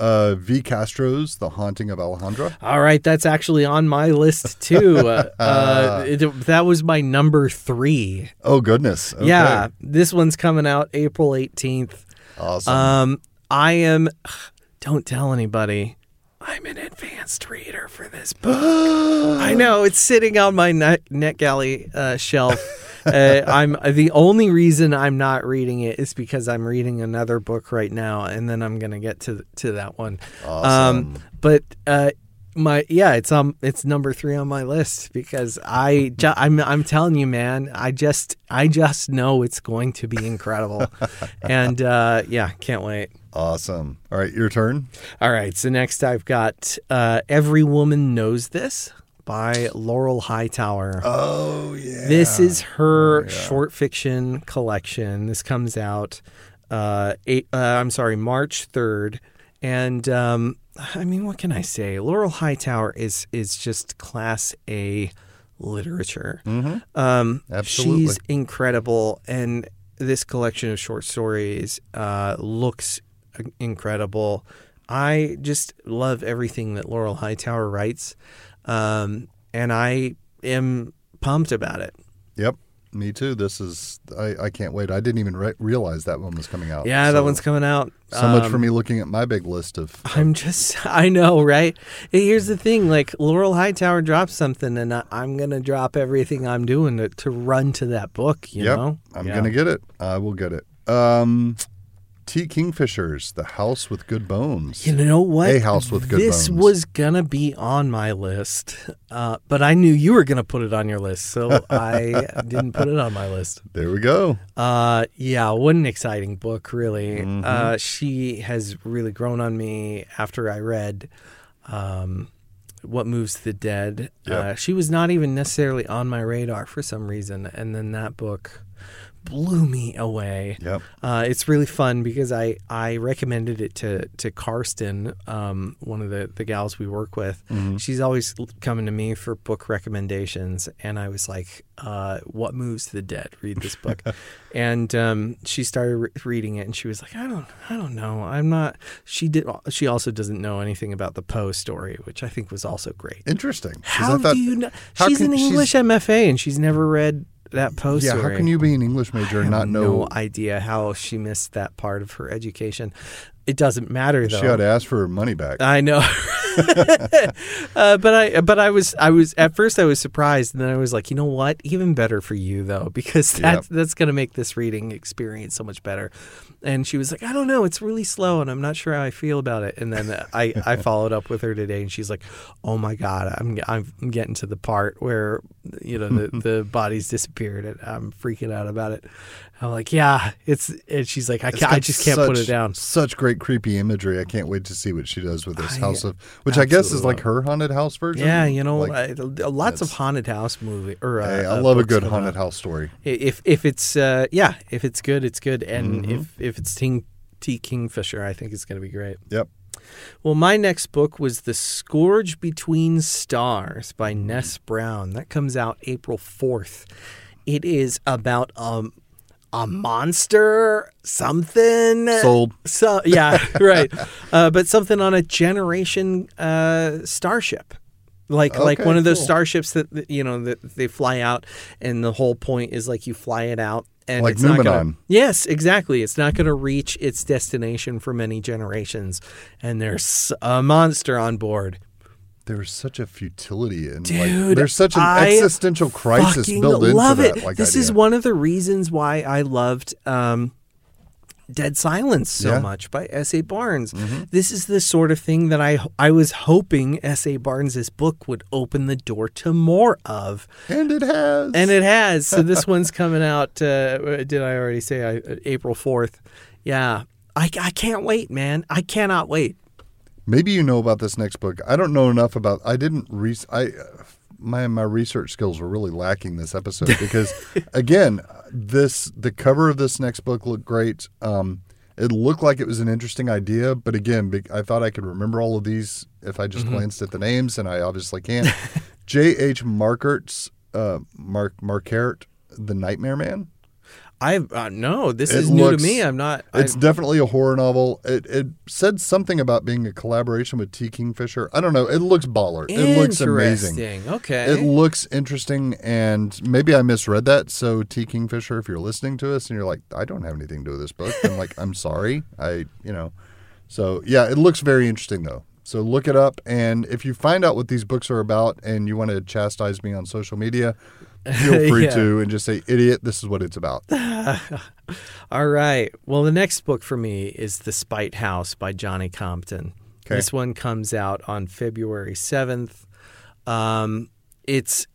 Uh, v. Castro's The Haunting of Alejandra. All right, that's actually on my list too. *laughs* Uh, uh, it, that was my number three. Oh goodness. Okay. Yeah, this one's coming out April 18th. Awesome. Um, I am. *sighs* Don't tell anybody. I'm an advanced reader for this book. *gasps* I know it's sitting on my net, NetGalley uh, shelf. *laughs* *laughs* uh, I'm the only reason I'm not reading it is because I'm reading another book right now, and then I'm gonna get to to that one. Awesome. Um, but uh, my yeah, it's um it's number three on my list because I ju- I'm I'm telling you, man, I just I just know it's going to be incredible, *laughs* and uh, yeah, can't wait. awesome. All right, your turn. All right, so next I've got uh, Every Woman Knows This by Laurel Hightower. Oh yeah. This is her short fiction collection. This comes out, uh, eight, uh, I'm sorry, March 3rd. And um, I mean, what can I say? Laurel Hightower is is just class A literature. Um, Absolutely. She's incredible. And this collection of short stories uh, looks incredible. I just love everything that Laurel Hightower writes. Um, and I am pumped about it. Yep. Me too. This is. I, I can't wait. I didn't even re- realize that one was coming out. Yeah, So- that one's coming out. So much Um, for me looking at my big list of. *laughs* I'm just, I know, right? Here's the thing like, Laurel Hightower drops something, and I, I'm going to drop everything I'm doing to, to run to that book, you yep. know? I'm Yeah. gonna get it. I will get it. Um, T. Kingfishers, The House with Good Bones. You know what? A House with Good This Bones. This was going to be on my list, uh, but I knew you were going to put it on your list, so I *laughs* didn't put it on my list. There we go. Uh, yeah, what an exciting book, really. Mm-hmm. Uh, she has really grown on me after I read um, What Moves the Dead. Yep. Uh, she was not even necessarily on my radar for some reason, and then that book blew me away. Yep. Uh, it's really fun because I, I recommended it to to Karsten, um, one of the, the gals we work with. Mm-hmm. She's always coming to me for book recommendations, and I was like, uh, "What moves the dead? Read this book." *laughs* and um, she started re- reading it, and she was like, "I don't, I don't know. I'm not." She did. She also doesn't know anything about the Poe story, which I think was also great. Interesting. How I thought- do you know? She's can- an English MFA, and she's never read that Poe Yeah. How can you be an English major and not know? no idea how she missed that part of her education. It doesn't matter though. She ought to ask for her money back. I know, *laughs* uh, but I but I was I was at first I was surprised, and then I was like, you know what? Even better for you though, *laughs* because that's that's going to make this reading experience so much better. And she was like, I don't know, it's really slow, and I'm not sure how I feel about it. And then *laughs* I I followed up with her today, and she's like, Oh my god, I'm I'm getting to the part where you know the the body's disappeared, and I'm freaking out about it. I'm like, yeah, it's. And she's like, I, can't, I just can't put it down. Such great creepy imagery. I can't wait to see what she does with this I house of, which I guess is like her haunted house version. Yeah, you know, Like, uh, lots of haunted house movie or uh, I uh, love a good haunted house story. If if it's uh, yeah, if it's good, it's good, and Mm-hmm. if if it's T, T Kingfisher, I think it's going to be great. Yep. Well, my next book was The Scourge Between Stars by Ness Brown. That comes out April 4th. It is about um, a monster, something. Sold. So, yeah, *laughs* right. Uh, but something on a generation uh, starship. Like like one of those cool. starships that you know that they fly out, and the whole point is like you fly it out, and Like it's not gonna, Yes, exactly. It's not going to reach its destination for many generations, and there's a monster on board. There's such a futility and Dude, like there's such an I existential crisis built into love that. it. Like this idea. is one of the reasons why I loved um, Dead Silence so Yeah. Mm-hmm. much by S.A. Barnes. This is the sort of thing that I I was hoping S.A. Barnes's book would open the door to more of. And it has. And it has. So this *laughs* one's coming out. Uh, did I already say I, uh, April fourth? Yeah, I, I can't wait, man. I cannot wait. Maybe you know about this next book. I don't know enough about. I didn't. Re- I my my research skills were really lacking this episode because, *laughs* again, this the cover of this next book looked great. Um, it looked like it was an interesting idea, but again, I thought I could remember all of these if I just glanced at the names, and I obviously can't. *laughs* J. H. Markert's uh, Mark Markert, the Nightmare Man. I uh, no, this It is new looks- to me. I'm not. It's I, definitely a horror novel. It it said something about being a collaboration with T. Kingfisher. I don't know. It looks baller. It looks amazing. Okay. It looks interesting, and maybe I misread that. So T. Kingfisher, if you're listening to us and you're like, I don't have anything to do with this book, I'm like, I'm sorry. I you know. So yeah, it looks very interesting though. So look it up, and if you find out what these books are about, and you want to chastise me on social media, feel *laughs* free Yeah. to, and just say, "Idiot, this is what it's about." *laughs* All right. Well, the next book for me is The Spite House by Johnny Compton. Okay. This one comes out on February 7th. Um, it's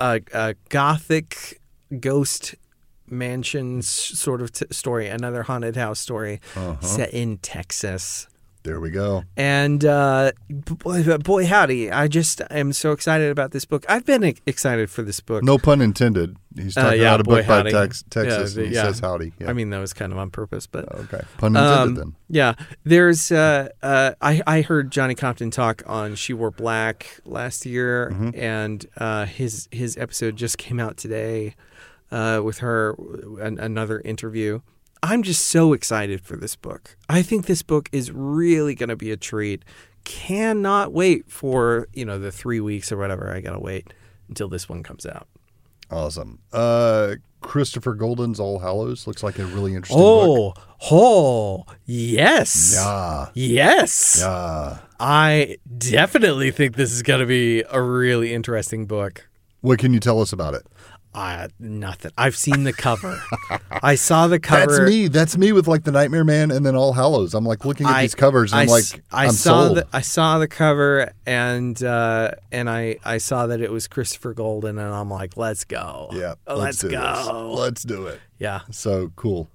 a, a gothic ghost mansion sort of t- story, another haunted house story set in Texas. There we go. And uh, boy, boy, howdy! I just am so excited about this book. I've been excited for this book. No pun intended. He's Uh, talking yeah, about a boy, book by howdy. Tex- Yeah, Texas, the- and he yeah. says howdy. Yeah. I mean, that was kind of on purpose, but okay. Pun intended Um, then. Yeah, there's. Uh, uh, I I heard Johnny Compton talk on She Wore Black last year, Mm-hmm. and uh, his his episode just came out today uh, with her an, another interview. I'm just so excited for this book. I think this book is really going to be a treat. Cannot wait for you know the three weeks or whatever I gotta wait until this one comes out. Awesome. Uh, Christopher Golden's All Hallows looks like a really interesting book. Oh, oh, yes, Yeah. yes. Yeah. I definitely think this is going to be a really interesting book. What can you tell us about it? Uh, nothing. I've seen the cover. I saw the cover. That's me. That's me with like the Nightmare Man and then All Hallows. I'm like looking at I- these covers and I I'm like, I I'm saw sold. the I saw the cover and uh, and I I saw that it was Christopher Golden and I'm like, let's go. yeah. Let's, let's, go. This. Let's do it. Yeah, So cool.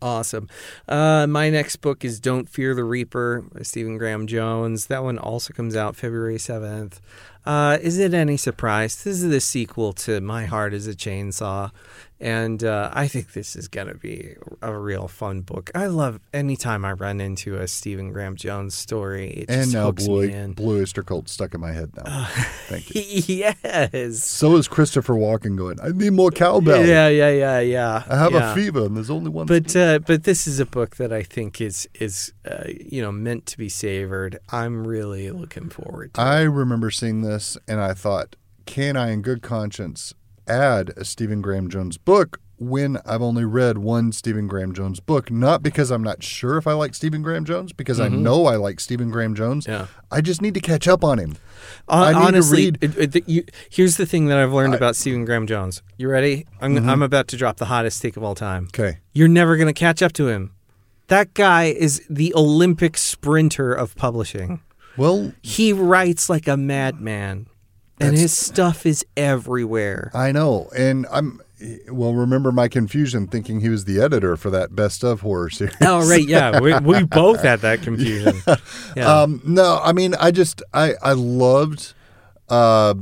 awesome. Uh, my next book is Don't Fear the Reaper by Stephen Graham Jones. That one also comes out February seventh. Uh, is it any surprise? This is the sequel to My Heart is a Chainsaw. And uh, I think this is going to be a real fun book. I love anytime I run into a Stephen Graham Jones story. It And just now Blue. Blue Oyster Cult stuck in my head now. Thank *laughs* you. yes. So is Christopher Walken going, I need more cowbell. Yeah, yeah, yeah, yeah. I have yeah. a fever and there's only one. But uh, but this is a book that I think is is uh, you know meant to be savored. I'm really looking forward to. I remember seeing this and I thought, can I, in good conscience, add a Stephen Graham Jones book when I've only read one Stephen Graham Jones book? Not because I'm not sure if I like Stephen Graham Jones, because I know I like Stephen Graham Jones. Mm-hmm. Yeah. I just need to catch up on him. Hon- I need to read- it- it- the- you- here's the thing that I've learned about Stephen Graham Jones. You ready? I'm Mm-hmm. I'm about to drop the hottest take of all time. Okay. You're never gonna catch up to him. That guy is the Olympic sprinter of publishing. Well, He writes like a madman, and his stuff is everywhere. I know. And I'm, well, remember my confusion thinking he was the editor for that best of horror series. Oh right, yeah, *laughs* we, we both had that confusion. *laughs* Yeah. Um, no, I mean, I just, I, I loved, uh,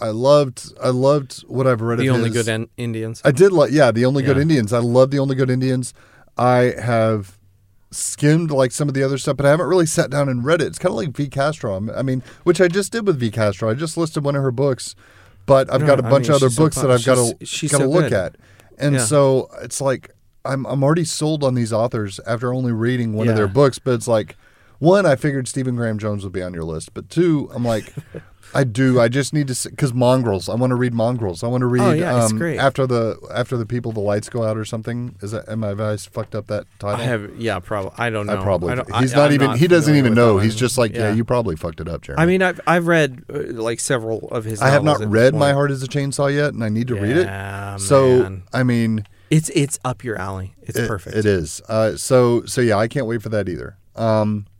I loved, I loved what I've read of the of only his. good en- Indians. I did like, yeah, the only good Indians. I love the only good Indians. I have skimmed like some of the other stuff, but I haven't really sat down and read it. It's kind of like V. Castro. I'm- mean, which I just did with V. Castro. I just listed one of her books, but I've No, got a I bunch mean, of other she's so books that I've got to got to look good. at, and Yeah. so it's like I'm I'm already sold on these authors after only reading one of their books. But it's like one, I figured Stephen Graham Jones would be on your list, but two, I'm like. *laughs* I do. I just need to because mongrels. I want to read mongrels. I want to read. Oh, yeah, um, great. After the after the people, the lights go out or something. Is that am I have I fucked up that title? I have, yeah, probably. I don't know. I probably. don't- he's I- not I'm even. he doesn't even know. He's just like, yeah. you probably fucked it up, Jeremy. I mean, I've I've read uh, like several of his. I have not read My. Heart Is a Chainsaw yet, and I need to read Yeah, it. So. I mean, It's it's up your alley. It's It- perfect. It is. Uh, so so yeah, I can't wait for that either. Um, Yeah.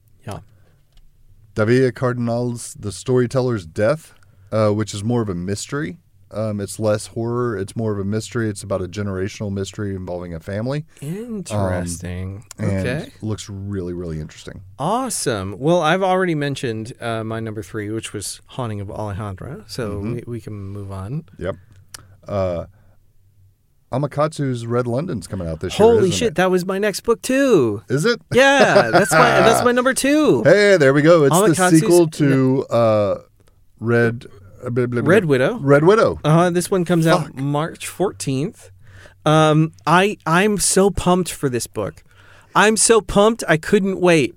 Dávila Cardinal's The Storyteller's Death, uh, which is more of a mystery. Um, it's less horror. It's more of a mystery. It's about a generational mystery involving a family, Interesting. and okay. looks really really interesting. Awesome. Well, I've already mentioned uh, my number three, which was Haunting of Alejandra. So Mm-hmm. we, we can move on. Yep. Uh, Alma Katsu's Red London's coming out this year. Holy shit, It? that was my next book too. Is it? Yeah, that's my *laughs* that's my number two. Hey, there we go. It's the sequel to uh, Red uh, blah, blah, blah. Red Widow. Red Widow. Uh, this one comes out March 14th. Um, I I'm so pumped for this book. I'm so pumped I couldn't wait.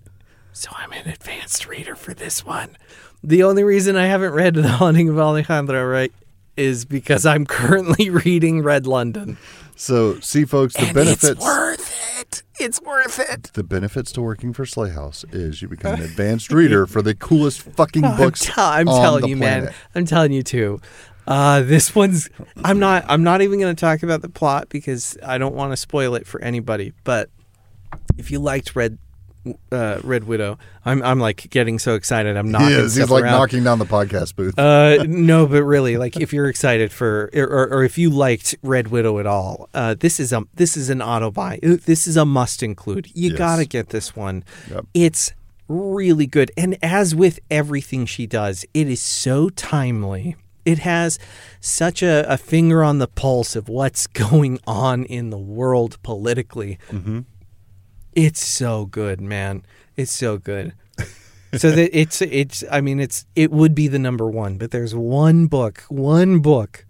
So I'm an advanced reader for this one. The only reason I haven't read The Haunting of Alejandra right is because I'm currently *laughs* reading Red London. So, see, folks, the and benefits. it's worth it. It's worth it. The benefits to working for Sley House is you become an *laughs* advanced reader for the coolest fucking books. I'm, tell- I'm telling you, man. I'm telling you too. Uh, this one's. I'm not. I'm not even going to talk about the plot because I don't want to spoil it for anybody. But if you liked Red, uh, Red Widow, I'm. I'm like getting so excited. I'm knocking He is. He's like around. knocking down the podcast booth. Uh, no, but really, like if you're excited for, or, or, if you liked Red Widow at all, uh, this is a this is an auto buy. Uh, This is a must include. You Yes. gotta get this one. Yep. It's really good, and as with everything she does, it is so timely. It has such a, a finger on the pulse of what's *laughs* going on in the world politically. It's so good, man. It's so good. so that *laughs* it's it's I mean it's it would be the number one, but there's one book, one book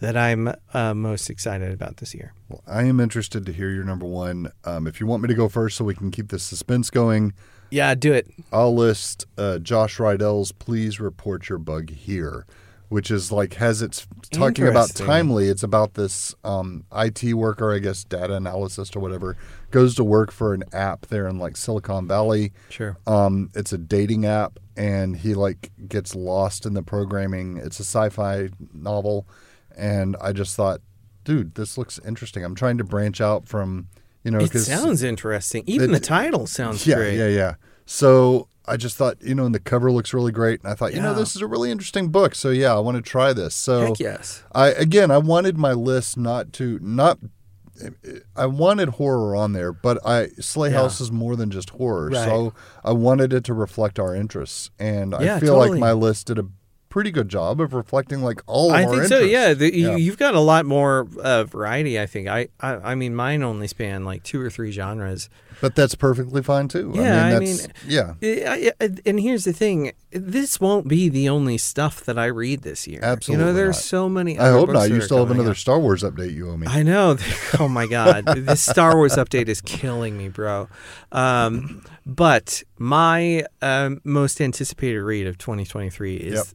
that I'm uh, most excited about this year. Well, I am interested to hear your number one. Um, if you want me to go first so we can keep the suspense going, Yeah, do it. I'll list uh, Josh Riedel's Please Report Your Bug Here, which is like, has its talking about timely. It's about this um, IT worker, I guess, data analyst or whatever, goes to work for an app there in like Silicon Valley. Sure. Um, it's a dating app, and he like gets lost in the programming. It's a sci-fi novel, and I just thought, dude, this looks interesting. I'm trying to branch out from, you know, It sounds interesting. Even it- the title sounds yeah, great. yeah, yeah. So I just thought, you know, and the cover looks really great, and I thought, you know, this is a really interesting book. So yeah, I want to try this. So Heck yes. I again, I wanted my list not to not. I wanted horror on there, but I Sley Yeah. House is more than just horror. Right. So I wanted it to reflect our interests, and I feel totally. like my list did a pretty good job of reflecting like all of I our think so. Yeah, the, Yeah. You, you've got a lot more uh, variety. I think. I, I I mean, mine only span like two or three genres. but that's perfectly fine too. Yeah, I I mean, mean, yeah, And here's the thing: this won't be the only stuff that I read this year. Absolutely You know, there's not. so many. I hope not. You still have another out. Star Wars update you owe me. I know. *laughs* Oh my god, this Star Wars update is killing me, bro. Um, but my um, most anticipated read of 2023 is Yep.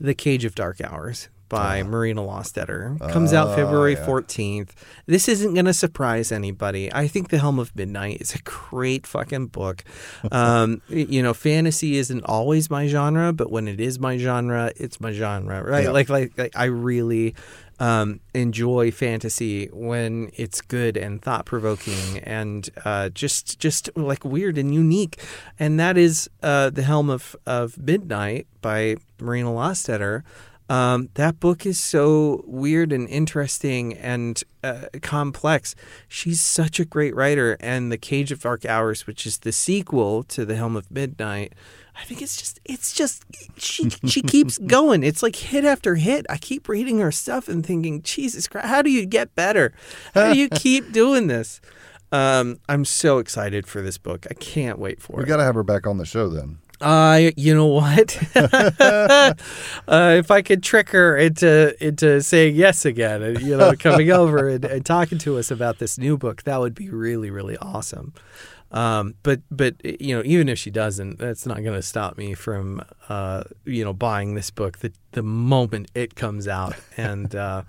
The Cage of Dark Hours by Marina Lostetter. Comes out February Ah. yeah. 14th. This isn't going to surprise anybody. I think The Helm of Midnight is a great fucking book. *laughs* Um, you know, fantasy isn't always my genre, but when it is my genre, it's my genre, right? Yeah. Like, like, like, I really um, enjoy fantasy when it's good and thought provoking and uh, just just like weird and unique. And that is uh, the Helm of of Midnight by Marina Lostetter. Um, that book is so weird and interesting and uh, complex. She's such a great writer, and The Cage of Dark Hours, which is the sequel to The Helm of Midnight, I think it's just it's just she she keeps going. It's like hit after hit. I keep reading her stuff and thinking, Jesus Christ, how do you get better? How do you *laughs* keep doing this? Um, I'm so excited for this book. I can't wait for We it. We got to have her back on the show then. Uh, you know what? *laughs* uh, if I could trick her into into saying yes again, and you know, coming over and, and talking to us about this new book, that would be really really awesome. Um, but but you know, even if she doesn't, that's not going to stop me from uh, you know buying this book the the moment it comes out *laughs* and uh,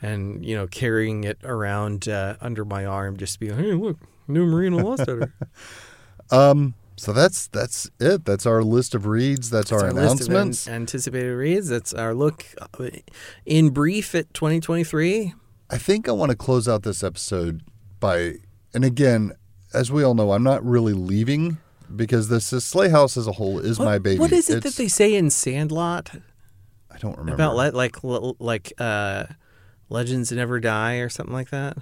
and you know carrying it around uh, under my arm, just to be like, hey, look, new Marina Lostetter. *laughs* Um, so that's that's it. That's our list of reads. That's, our, That's list of announcements. an- anticipated reads. That's our look uh, in brief at 2023. I think I want to close out this episode by, and again, as we all know, I'm not really leaving because this, this Sley House as a whole is What- my baby. What is it It's- that they say in Sandlot I don't remember about le- like le- like uh, legends never die or something like that?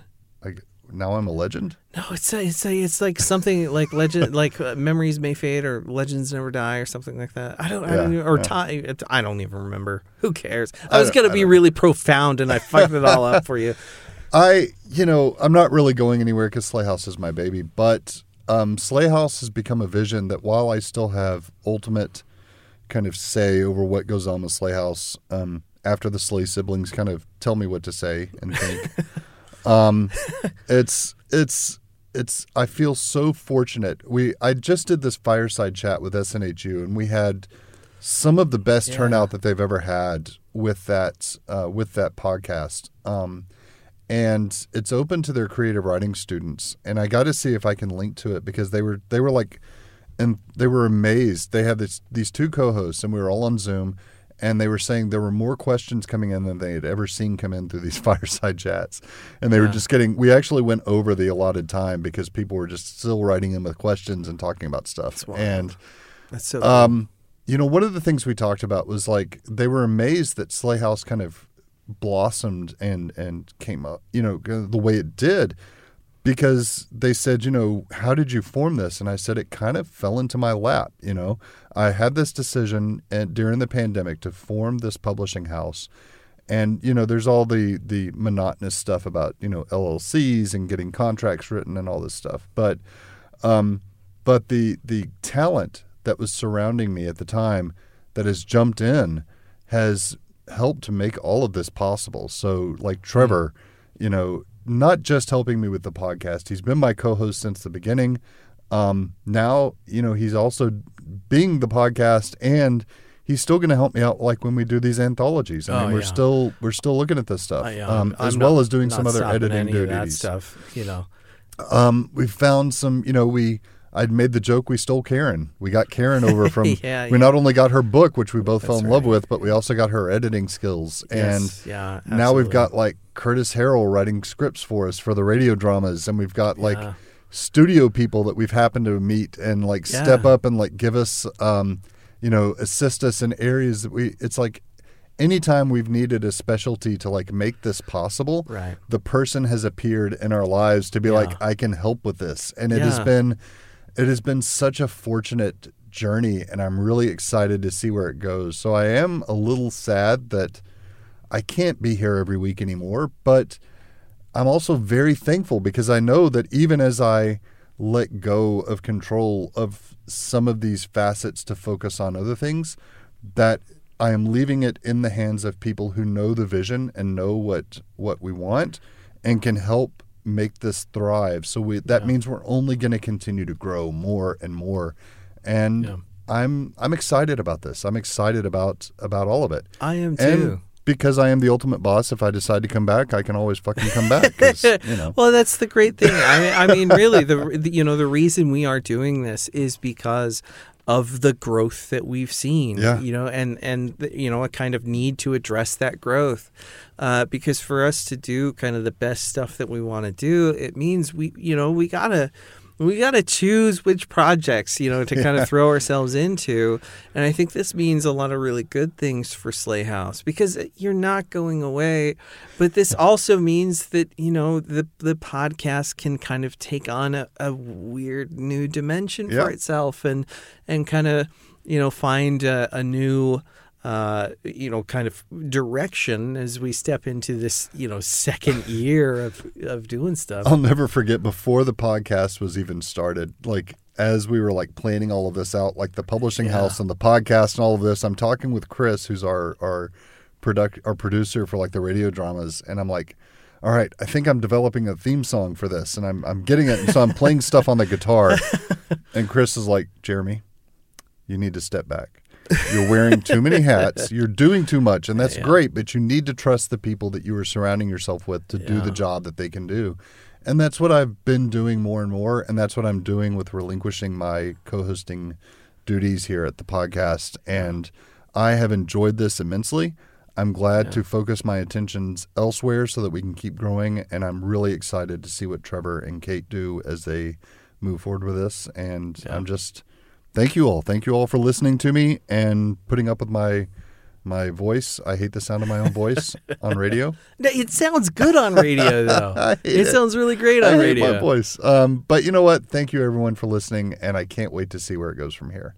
Like, now I'm a legend. No, it's a, it's a, it's like something *laughs* like legend like uh, memories may fade or legends never die or something like that. I don't I don't even, or yeah. I don't even remember. Who cares? I I was gonna I be really profound and I fucked it all up for you. *laughs* I, you know, I'm not really going anywhere because Sley House is my baby, but um, Sley House has become a vision that while I still have ultimate kind of say over what goes on with Sley House, um, after the Sley siblings kind of tell me what to say and think, *laughs* um, it's it's it's. I feel so fortunate. We I just did this fireside chat with SNHU, and we had some of the best Yeah. turnout that they've ever had with that uh, with that podcast. Um, and it's open to their creative writing students. And I got to see if I can link to it because they were they were like, and they were amazed. They had this these two co-hosts, and we were all on Zoom. And they were saying there were more questions coming in than they had ever seen come in through these *laughs* fireside chats. And they were just getting, we actually went over the allotted time because people were just still writing in with questions and talking about stuff. wild. And That's so. um, you know, one of the things we talked about was like they were amazed that Sley House kind of blossomed and and came up, you know, the way it did, because they said, you know, how did you form this? And I said it kind of fell into my lap. You know, I had this decision and during the pandemic to form this publishing house. And you know, there's all the the monotonous stuff about you know LLCs and getting contracts written and all this stuff, but um, but the the talent that was surrounding me at the time that has jumped in has helped to make all of this possible. So like Trevor, you know, not just helping me with the podcast, he's been my co-host since the beginning. Um, now, you know, he's also being the podcast and he's still going to help me out like when we do these anthologies. I Oh, mean, we're yeah. still we're still looking at this stuff. I, um, I'm as not- well as doing some other editing any of that duties. stuff. You know. Um, we found some, you know, we I'd made the joke we stole Karen. We got Karen over *laughs* from Yeah, we yeah. not only got her book, which we both fell That's in love with, but we also got her editing skills. And yeah, now we've got like Curtis Harrell writing scripts for us for the radio dramas, and we've got like studio people that we've happened to meet and like step up and like give us um, you know, assist us in areas that we it's like anytime we've needed a specialty to like make this possible, Right. the person has appeared in our lives to be like, I can help with this. And it has been it has been such a fortunate journey and I'm really excited to see where it goes. So I am a little sad that I can't be here every week anymore, but I'm also very thankful because I know that even as I let go of control of some of these facets to focus on other things, that I am leaving it in the hands of people who know the vision and know what what we want and can help make this thrive. So we that means we're only going to continue to grow more and more. And Yeah. I'm I'm excited about this. I'm excited about about all of it. I am And too. because I am the ultimate boss, if I decide to come back, I can always fucking come back. *laughs* you know. Well, that's the great thing. I mean, I mean, really, the, the you know the reason we are doing this is because of the growth that we've seen. Yeah. You know, and and you know a kind of need to address that growth, uh, because for us to do kind of the best stuff that we want to do, it means we you know we gotta. We got to choose which projects, you know, to kind of throw ourselves into. And I think this means a lot of really good things for Sley House because you're not going away. But this also means that, you know, the, the podcast can kind of take on a, a weird new dimension Yeah. for itself and, and kind of, you know, find a, a new, uh, you know, kind of direction as we step into this, you know, second *laughs* year of, of doing stuff. I'll never forget before the podcast was even started, like as we were like planning all of this out, like the publishing Yeah. house and the podcast and all of this, I'm talking with Chris, who's our our product our producer for like the radio dramas, and I'm like, all right, I think I'm developing a theme song for this, and I'm I'm getting it, and so I'm playing stuff on the guitar, *laughs* and Chris is like, Jeremy, you need to step back. You're wearing too many *laughs* hats. You're doing too much, and that's Yeah. great. But you need to trust the people that you are surrounding yourself with to do the job that they can do. And that's what I've been doing more and more. And that's what I'm doing with relinquishing my co hosting duties here at the podcast. And I have enjoyed this immensely. I'm glad to focus my attentions elsewhere so that we can keep growing. And I'm really excited to see what Trevor and Kate do as they move forward with this. And I'm just thank you all. Thank you all for listening to me and putting up with my my voice. I hate the sound of my own voice *laughs* on radio. It sounds good on radio, *laughs* though. It, it. sounds really great I on hate radio. my voice. Um, but you know what? Thank you everyone for listening, and I can't wait to see where it goes from here.